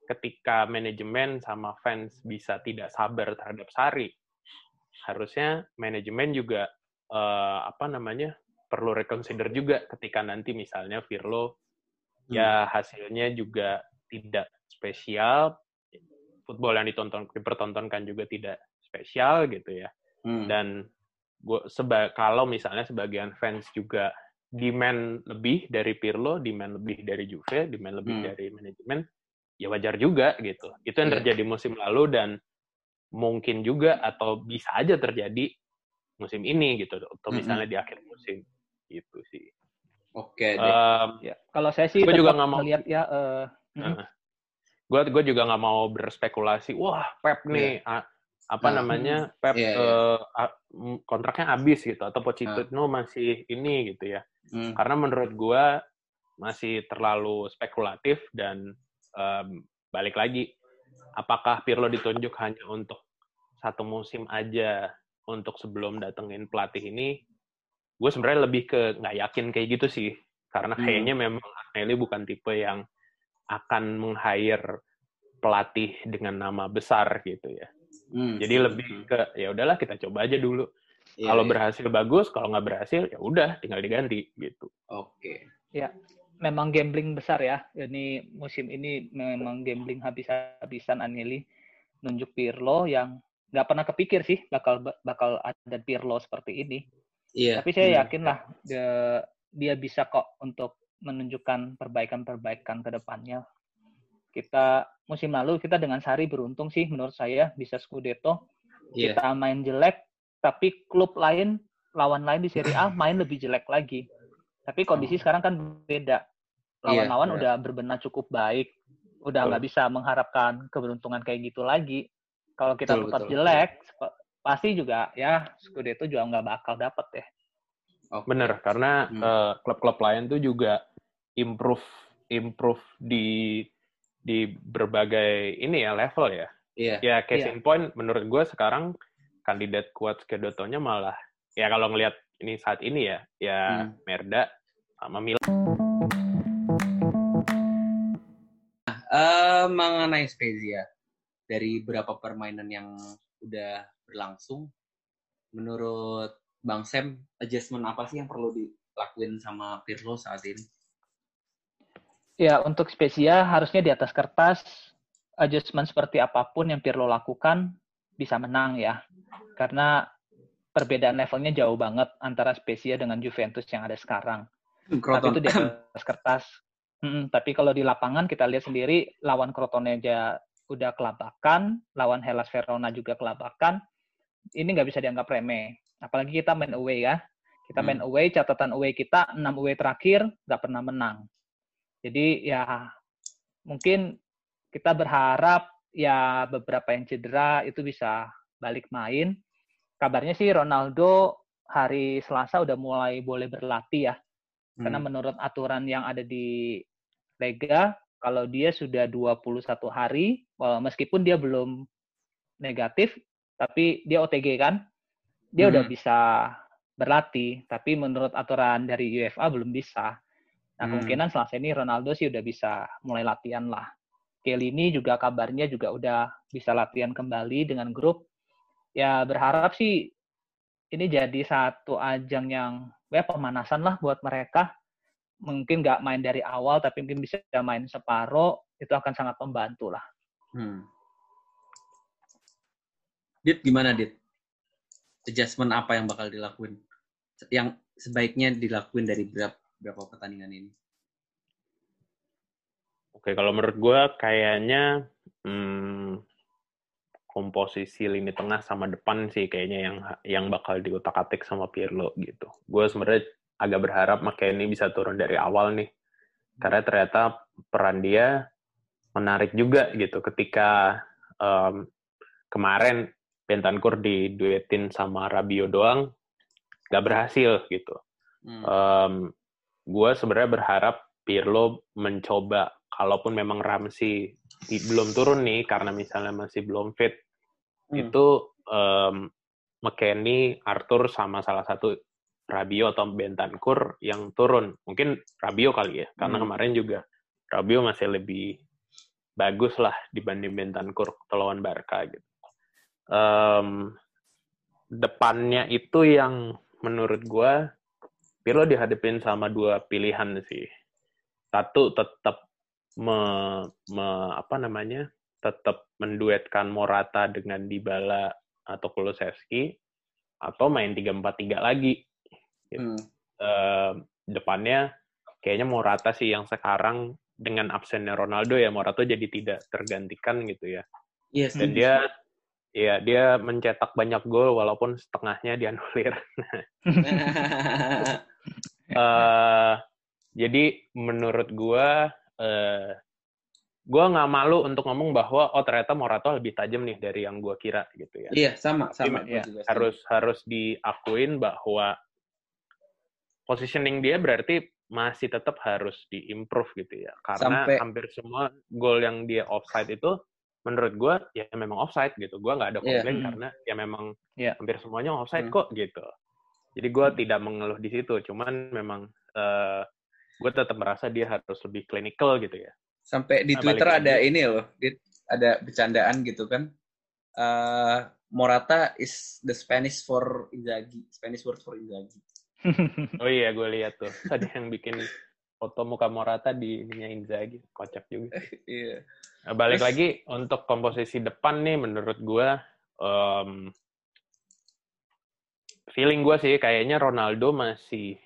ketika manajemen sama fans bisa tidak sabar terhadap Sari, harusnya manajemen juga eh, apa namanya perlu reconsider juga ketika nanti misalnya Pirlo ya hasilnya juga tidak spesial, football yang ditonton dipertontonkan juga tidak spesial gitu ya Hmm. dan gua seba kalau misalnya sebagian fans juga demand lebih dari Pirlo, demand lebih dari Juve, demand lebih Hmm. dari manajemen, ya wajar juga gitu. Itu yang Iya. terjadi musim lalu dan mungkin juga atau bisa aja terjadi musim ini gitu, atau misalnya di akhir musim gitu sih. Oke deh. Em, Ya, kalau saya sih Gua juga nggak mau- melihat ya eh, mm, gue gue juga nggak mau berspekulasi wah Pep nih a- apa Nah, namanya Pep Iya, iya. eh, a- m- kontraknya habis gitu atau Pochettino masih ini gitu ya Hmm. karena menurut gue masih terlalu spekulatif dan em, balik lagi apakah Pirlo ditunjuk hanya untuk satu musim aja untuk sebelum datengin pelatih ini gue sebenarnya lebih ke nggak yakin kayak gitu sih karena Hmm. kayaknya memang Agnelli bukan tipe yang akan meng-hire pelatih dengan nama besar gitu ya Hmm. jadi lebih ke ya udahlah kita coba aja dulu Iya, kalau iya. berhasil bagus kalau nggak berhasil ya udah tinggal diganti gitu Oke. memang gambling besar ya. Ini musim ini memang gambling habis-habisan Anelli nunjuk Pirlo yang nggak pernah kepikir sih bakal bakal ada Pirlo seperti ini. Iya. Tapi saya Hmm. yakin lah dia, dia bisa kok untuk menunjukkan perbaikan-perbaikan ke depannya. Kita musim lalu kita dengan Sari beruntung sih menurut saya bisa Scudetto. Iya. Kita main jelek tapi klub lain lawan lain di Serie A main lebih jelek lagi. Tapi kondisi sekarang kan beda. Lawan-lawan Iya, udah berbenah cukup baik. Udah nggak bisa mengharapkan keberuntungan kayak gitu lagi. Kalau kita Betul, tetap betul. jelek, sep- pasti juga ya Scudetto juga nggak bakal dapet ya. Oke. bener karena Hmm. eh, klub-klub lain tuh juga improve improve di di berbagai ini ya level ya. Iya. Ya case Iya. in point menurut gue sekarang kandidat kuat Skedotonya malah ya kalau ngelihat ini saat ini ya ya Hmm. Merda sama Milan. Eh, mengenai Spezia, dari berapa permainan yang udah berlangsung, menurut Bang Sam, adjustment apa sih yang perlu dilakuin sama Pirlo saat ini? Ya, untuk Spezia harusnya di atas kertas adjustment seperti apa pun yang Pirlo lakukan bisa menang ya. Karena perbedaan levelnya jauh banget antara Spezia dengan Juventus yang ada sekarang. Tapi itu di atas kertas. Mm, tapi kalau di lapangan kita lihat sendiri lawan Crotone aja udah kelabakan, lawan Hellas Verona juga kelabakan. Ini nggak bisa dianggap remeh. Apalagi kita main away ya. Kita main away, catatan away kita 6 away terakhir nggak pernah menang. Jadi ya mungkin kita berharap ya beberapa yang cedera itu bisa balik main. Kabarnya sih Ronaldo hari Selasa udah mulai boleh berlatih ya. Karena Hmm. menurut aturan yang ada di Liga, kalau dia sudah 21 hari, eh, meskipun dia belum negatif, tapi dia OTG kan, dia udah Hmm. bisa berlatih. Tapi menurut aturan dari UEFA belum bisa. Nah, Hmm. kemungkinan selasa ini Ronaldo sih udah bisa mulai latihan lah. Chiellini juga kabarnya juga udah bisa latihan kembali dengan grup. Ya berharap sih ini jadi satu ajang yang ya pemanasan lah buat mereka. Mungkin nggak main dari awal, tapi mungkin bisa main separoh, itu akan sangat membantu lah. Hmm. Dit gimana Dit? Adjustment apa yang bakal dilakuin? Yang sebaiknya dilakuin dari berapa, berapa pertandingan ini? Oke, kalau menurut gue kayaknya hmm, komposisi lini tengah sama depan sih kayaknya yang yang bakal diutak-atik sama Pirlo gitu. Gue sebenarnya agak berharap McKennie bisa turun dari awal nih. Karena ternyata peran dia menarik juga gitu ketika em, kemarin Bentancur diduetin sama Rabio doang gak berhasil gitu. Hmm. Um, gue sebenarnya berharap Pirlo mencoba kalaupun memang Ramsey di- belum turun nih karena misalnya masih belum fit Hmm. itu um, McKennie, Arthur sama salah satu Rabio atau Bentancur yang turun mungkin Rabio kali ya karena Hmm. kemarin juga Rabio masih lebih bagus lah dibanding Bentancur lawan Barca gitu. Um, depannya itu yang menurut gua Pirlo dihadapin sama dua pilihan sih. Satu tetap me, me- apa namanya? tetap menduetkan Morata dengan Dybala atau Kulusevski atau main 3-4-3 lagi. Hmm. Eh, depannya kayaknya Morata sih yang sekarang dengan absennya Ronaldo ya Morata jadi tidak tergantikan gitu ya. Iya Dan setuju. dia ya dia mencetak banyak gol walaupun setengahnya dianulir. <laughs> eh jadi menurut gua eh gua nggak malu untuk ngomong bahwa oh ternyata Morata lebih tajam nih dari yang gua kira gitu ya. Iya sama sama. Iya, Gua juga. Harus harus diakuin bahwa positioning dia berarti masih tetap harus diimprove gitu ya. Karena Sampai- hampir semua gol yang dia offside itu menurut gua ya memang offside gitu. Gua nggak ada Iya. komplain Hmm. karena ya memang Iya. hampir semuanya offside Hmm. kok gitu. Jadi gua tidak mengeluh di situ, cuman memang eh gue tetap merasa dia harus lebih clinical gitu ya. Sampai di Nah, Twitter ada lagi. ini loh, ada bercandaan gitu kan. Eh, Morata is the Spanish for Inzaghi, Spanish word for Inzaghi. <laughs> Oh iya, gue lihat tuh. Ada yang bikin foto muka Morata di ininya Inzaghi, kocak juga. <laughs> Iya. Nah, balik Terus- lagi untuk komposisi depan nih, menurut gue, em, feeling gue sih kayaknya Ronaldo masih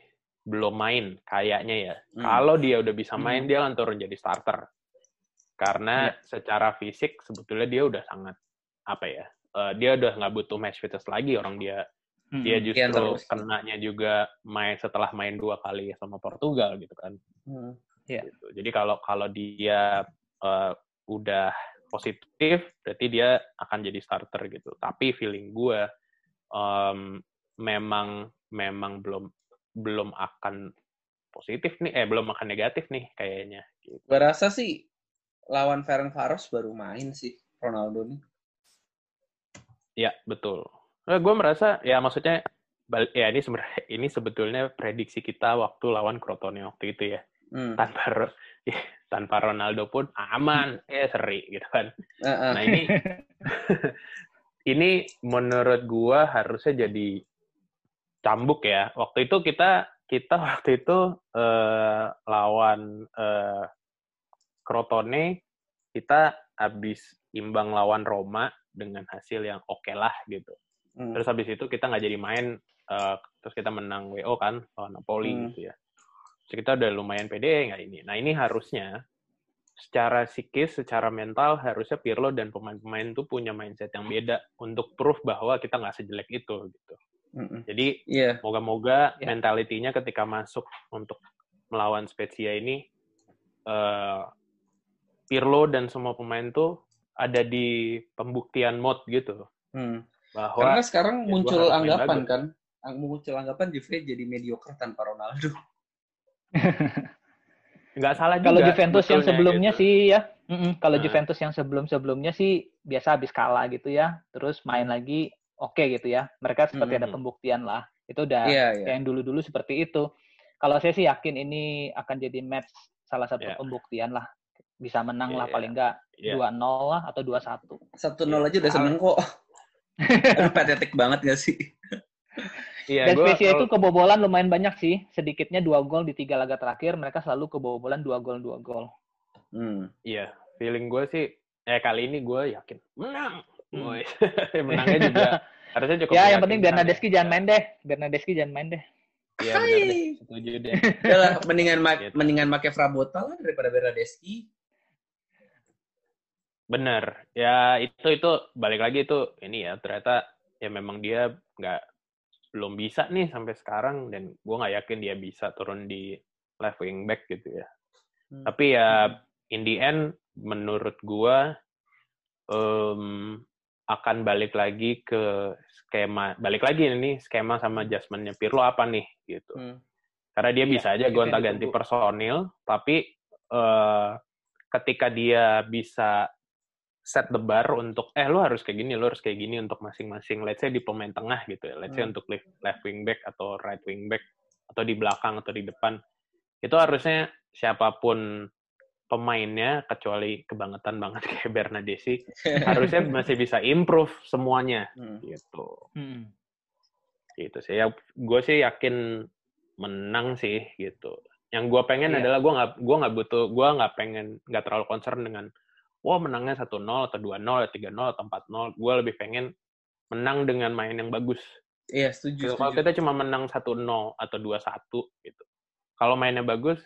belum main, kayaknya ya. Hmm. Kalau dia udah bisa main, Hmm. dia akan turun jadi starter. Karena secara fisik sebetulnya dia udah sangat apa ya? eh, dia udah nggak butuh match fitness lagi orang dia dia Mm-mm. Kian justru terus. kenanya juga main setelah main dua kali sama Portugal gitu kan Hmm. gitu. Jadi kalau kalau dia eh, udah positif, berarti dia akan jadi starter gitu. Tapi feeling gue em, memang memang belum belum akan positif nih, eh belum akan negatif nih kayaknya. Gitu. Gua rasa sih lawan Ferencvaros baru main sih Ronaldo nih. Ya, betul. Nah, gue merasa ya maksudnya ya ini sebenarnya ini sebetulnya prediksi kita waktu lawan Crotone waktu itu ya. Hmm. Tanpa <laughs> ya, tanpa Ronaldo pun aman, ya seri gitu kan. Uh -uh. Nah, ini <laughs> ini menurut gua harusnya jadi cambuk ya. Waktu itu kita kita waktu itu uh, lawan uh, Crotone kita habis imbang lawan Roma dengan hasil yang oke okay lah gitu. Hmm. Terus habis itu kita nggak jadi main, uh, terus kita menang WO kan lawan Napoli hmm. gitu ya. Terus kita udah lumayan pede nggak ini. Nah ini harusnya secara psikis, secara mental harusnya Pirlo dan pemain-pemain itu punya mindset yang beda untuk proof bahwa kita nggak sejelek itu gitu. Mm-hmm. Jadi yeah. moga-moga yeah. mentalitinya ketika masuk untuk melawan Spezia ini uh, Pirlo dan semua pemain tuh ada di pembuktian mode gitu. Hmm. Bahwa Karena sekarang ya muncul anggapan kan, muncul anggapan Juve jadi mediocre tanpa Ronaldo. <laughs> nggak salah juga. Kalau Juventus yang sebelumnya gitu. sih ya, mm -mm, kalau nah. Juventus yang sebelum-sebelumnya sih biasa habis kalah gitu ya, terus main lagi oke okay gitu ya. Mereka seperti mm -hmm. ada pembuktian lah. Itu udah yeah, yeah. yang dulu-dulu seperti itu. Kalau saya sih yakin ini akan jadi match salah satu yeah. pembuktian lah. Bisa menang yeah, lah iya. paling enggak yeah. 2-0 lah atau 2-1. 1-0 yeah. aja udah seneng kok. <laughs> Aduh, patetik banget gak sih? Iya, Dan Spezia itu kebobolan lumayan banyak sih. Sedikitnya dua gol di tiga laga terakhir. Mereka selalu kebobolan dua gol, dua gol. Hmm. Iya, feeling gue sih, eh kali ini gue yakin menang. Hmm. <laughs> Menangnya juga <laughs> harusnya cukup. Ya, yang penting Bernadeschi jangan main deh. Bernadeschi jangan main deh. Iya, benar deh. Setuju deh. Yalah, mendingan ma gitu. mendingan pakai Frabotta lah daripada Bernadeschi. Bener. Ya, itu itu balik lagi itu ini ya, ternyata ya memang dia nggak belum bisa nih sampai sekarang dan gue nggak yakin dia bisa turun di left wing back gitu ya. Hmm. Tapi ya hmm. in the end menurut gue um, akan balik lagi ke skema balik lagi ini skema sama adjustmentnya Pirlo apa nih gitu. Hmm. Karena dia iya, bisa aja gonta-ganti personil, tapi uh, ketika dia bisa set the bar untuk eh lu harus kayak gini, lu harus kayak gini untuk masing-masing let's say di pemain tengah gitu ya. Let's say hmm. untuk left, left wing back atau right wing back atau di belakang atau di depan. Itu harusnya siapa pun pemainnya kecuali kebangetan banget <laughs> kayak Bernadesi <laughs> harusnya masih bisa improve semuanya hmm. gitu. Hmm. Gitu sih. Ya gue sih yakin menang sih gitu. Yang gue pengen iya. adalah gue nggak gue nggak butuh gue nggak pengen nggak terlalu concern dengan wah menangnya 1-0 atau 2-0 atau 3-0 atau 4-0. Gue lebih pengen menang dengan main yang bagus. Iya, setuju. Kalau kita cuma menang 1-0 atau 2-1 gitu. Kalau mainnya bagus,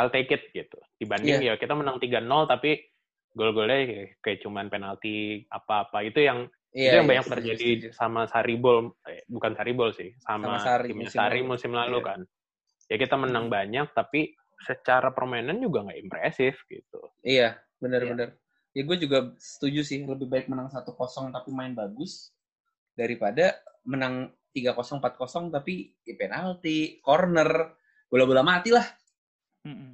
I'll take it gitu. Dibanding yeah. ya kita menang 3-0 tapi gol-golnya kayak, kayak cuman penalti apa-apa. Itu yang yeah, itu yang yeah, banyak setuju, terjadi setuju. sama Saribol, eh, bukan Saribol sih, sama, sama Sari, timnya musim Sari musim lalu yeah. kan. Ya kita menang banyak tapi secara permainan juga nggak impresif gitu. Iya, benar-benar. Ya, ya gue juga setuju sih lebih baik menang satu kosong tapi main bagus daripada menang tiga kosong empat kosong tapi ya penalti, corner, bola-bola mati lah. Mm -mm.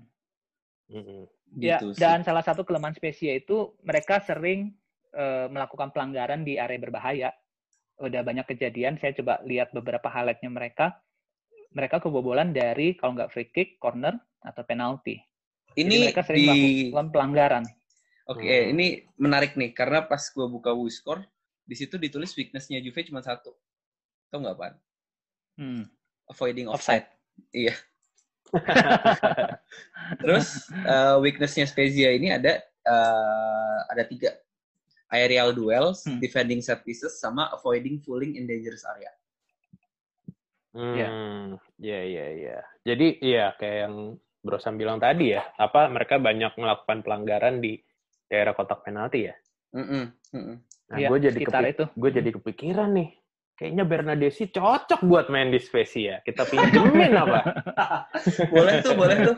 Mm -mm. Gitu ya, dan salah satu kelemahan spesial itu mereka sering uh, melakukan pelanggaran di area berbahaya. Udah banyak kejadian, saya coba lihat beberapa highlightnya mereka. Mereka kebobolan dari kalau nggak free kick, corner, atau penalti. Ini Jadi mereka sering di... melakukan pelanggaran. Oke, okay, hmm. ini menarik nih karena pas gue buka WhoScore di situ ditulis weaknessnya Juve cuma satu. Tahu nggak, Pak? Hmm. Avoiding offside. offside. Iya. <laughs> Terus uh, weaknessnya Spezia ini ada uh, ada tiga. Aerial duels, hmm. defending set pieces, sama avoiding fooling in dangerous area. Iya. Hmm, iya, iya, iya. Jadi iya kayak yang Bro Sam bilang tadi ya, apa mereka banyak melakukan pelanggaran di daerah kotak penalti ya. Mm -mm, mm -mm. Nah, ya, gue jadi itu. gue jadi kepikiran nih, kayaknya Bernadesi cocok buat main di Spezia. Kita pinjemin <laughs> apa? boleh tuh, boleh tuh.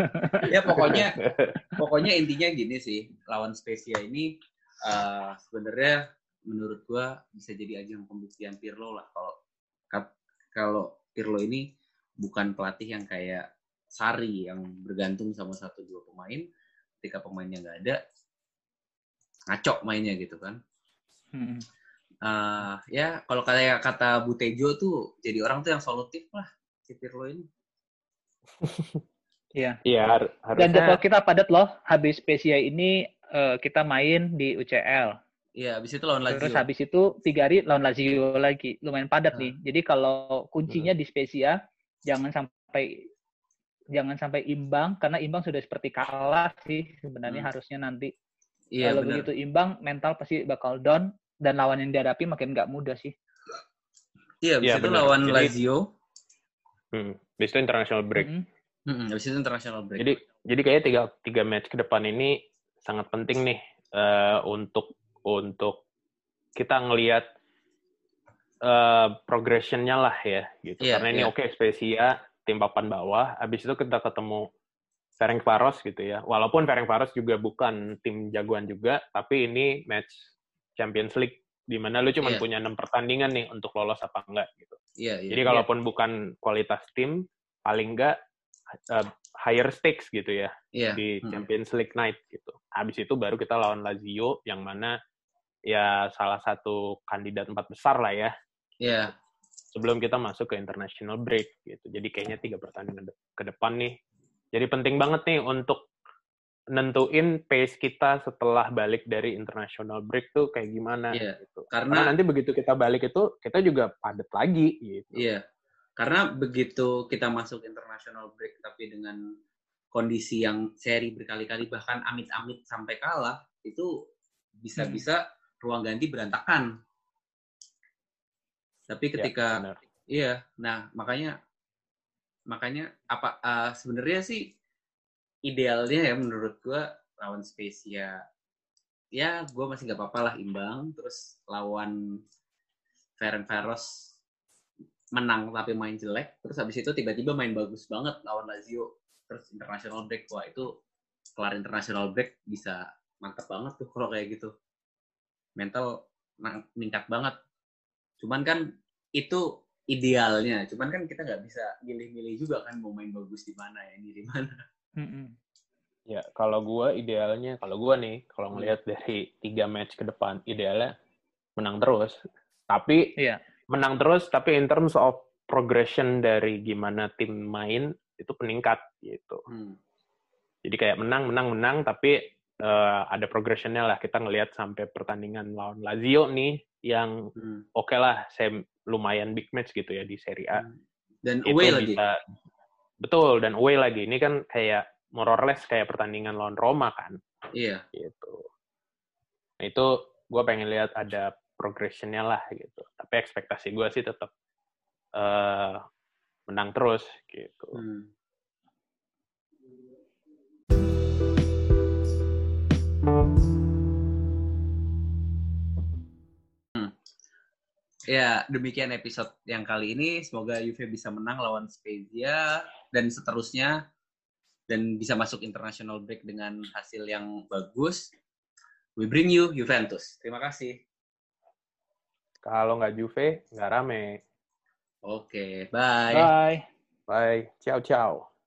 Ya pokoknya, <laughs> pokoknya intinya gini sih, lawan Spezia ini uh, sebenarnya menurut gue bisa jadi ajang pembuktian Pirlo lah. Kalau kalau Pirlo ini bukan pelatih yang kayak Sari yang bergantung sama satu dua pemain ketika pemainnya nggak ada ngaco mainnya gitu kan. Hmm. Uh, ya kalau kayak kata Bu Tejo tuh jadi orang tuh yang solutif lah si Pirlo ini. <laughs> Iya. Iya, har- Dan jadwal kita padat loh. Habis Spezia ini eh, kita main di UCL. Iya, habis itu lawan Lazio. Terus habis itu tiga hari lawan Lazio lagi. Lumayan padat Ah. nih. Jadi kalau kuncinya di Spezia jangan sampai jangan sampai imbang karena imbang sudah seperti kalah sih sebenarnya Hmm. harusnya nanti. Iya, kalau begitu imbang mental pasti bakal down dan lawan yang dihadapi makin nggak mudah sih. Iya, habis Iya, itu lawan Jadi- Lazio. hmm, habis itu international break. Mm-mm. Mm-mm, habis itu international break. Jadi jadi kayaknya tiga tiga match ke depan ini sangat penting nih eh, untuk untuk kita ngelihat eh, progressionnya lah ya gitu. Iya, Karena ini iya. oke Spezia tim papan bawah, habis itu kita ketemu Ferencvaros gitu ya. Walaupun Ferencvaros juga bukan tim jagoan juga, tapi ini match Champions League di mana lu cuma Iya. punya enam pertandingan nih untuk lolos apa enggak gitu. Iya, iya. Jadi kalaupun bukan kualitas tim, paling enggak uh, higher stakes gitu ya Iya. di Mm. Champions League night gitu. Habis itu baru kita lawan Lazio yang mana ya salah satu kandidat empat besar lah ya Iya. Sebelum kita masuk ke international break gitu. Jadi kayaknya tiga pertandingan ke depan nih. Jadi penting banget nih untuk nentuin pace kita setelah balik dari international break tuh kayak gimana Iya. gitu. Karena Karena nanti begitu kita balik itu kita juga padat lagi gitu. Iya, karena begitu kita masuk international break tapi dengan kondisi yang seri berkali-kali bahkan amit-amit sampai kalah itu bisa-bisa ruang ganti berantakan. Tapi Ya, ketika benar. iya, nah makanya makanya apa eh, sebenarnya sih idealnya ya menurut gua lawan Spezia ya gua masih nggak apa-apa lah imbang terus lawan Ferencvaros menang tapi main jelek terus habis itu tiba-tiba main bagus banget lawan Lazio terus international break wah itu kelar international break bisa mantap banget tuh kalau kayak gitu mental meningkat banget cuman kan itu idealnya cuman kan kita nggak bisa milih-milih juga kan mau main bagus di mana ya ini di mana Mm-mm. Ya, kalau gua idealnya, kalau gua nih, kalau ngelihat dari tiga match ke depan, idealnya menang terus. Tapi Iya. menang terus, tapi in terms of progression dari gimana tim main itu peningkat gitu. Hmm. Jadi kayak menang, menang, menang, tapi eh, ada progressionnya lah. Kita ngelihat sampai pertandingan lawan Lazio nih, yang Hmm. oke lah, saya lumayan big match gitu ya di Serie A. dan itu away lagi bisa betul dan away lagi ini kan kayak more or less kayak pertandingan lawan Roma kan iya gitu nah itu gue pengen lihat ada progressionnya lah gitu tapi ekspektasi gue sih tetap eh menang terus gitu Hmm. Hmm. Ya, demikian episode yang kali ini. Semoga Juve bisa menang lawan Spezia dan seterusnya dan bisa masuk international break dengan hasil yang bagus. We bring you Juventus. Terima kasih. kalau nggak Juve nggak rame Oke, bye. Bye. bye ciao ciao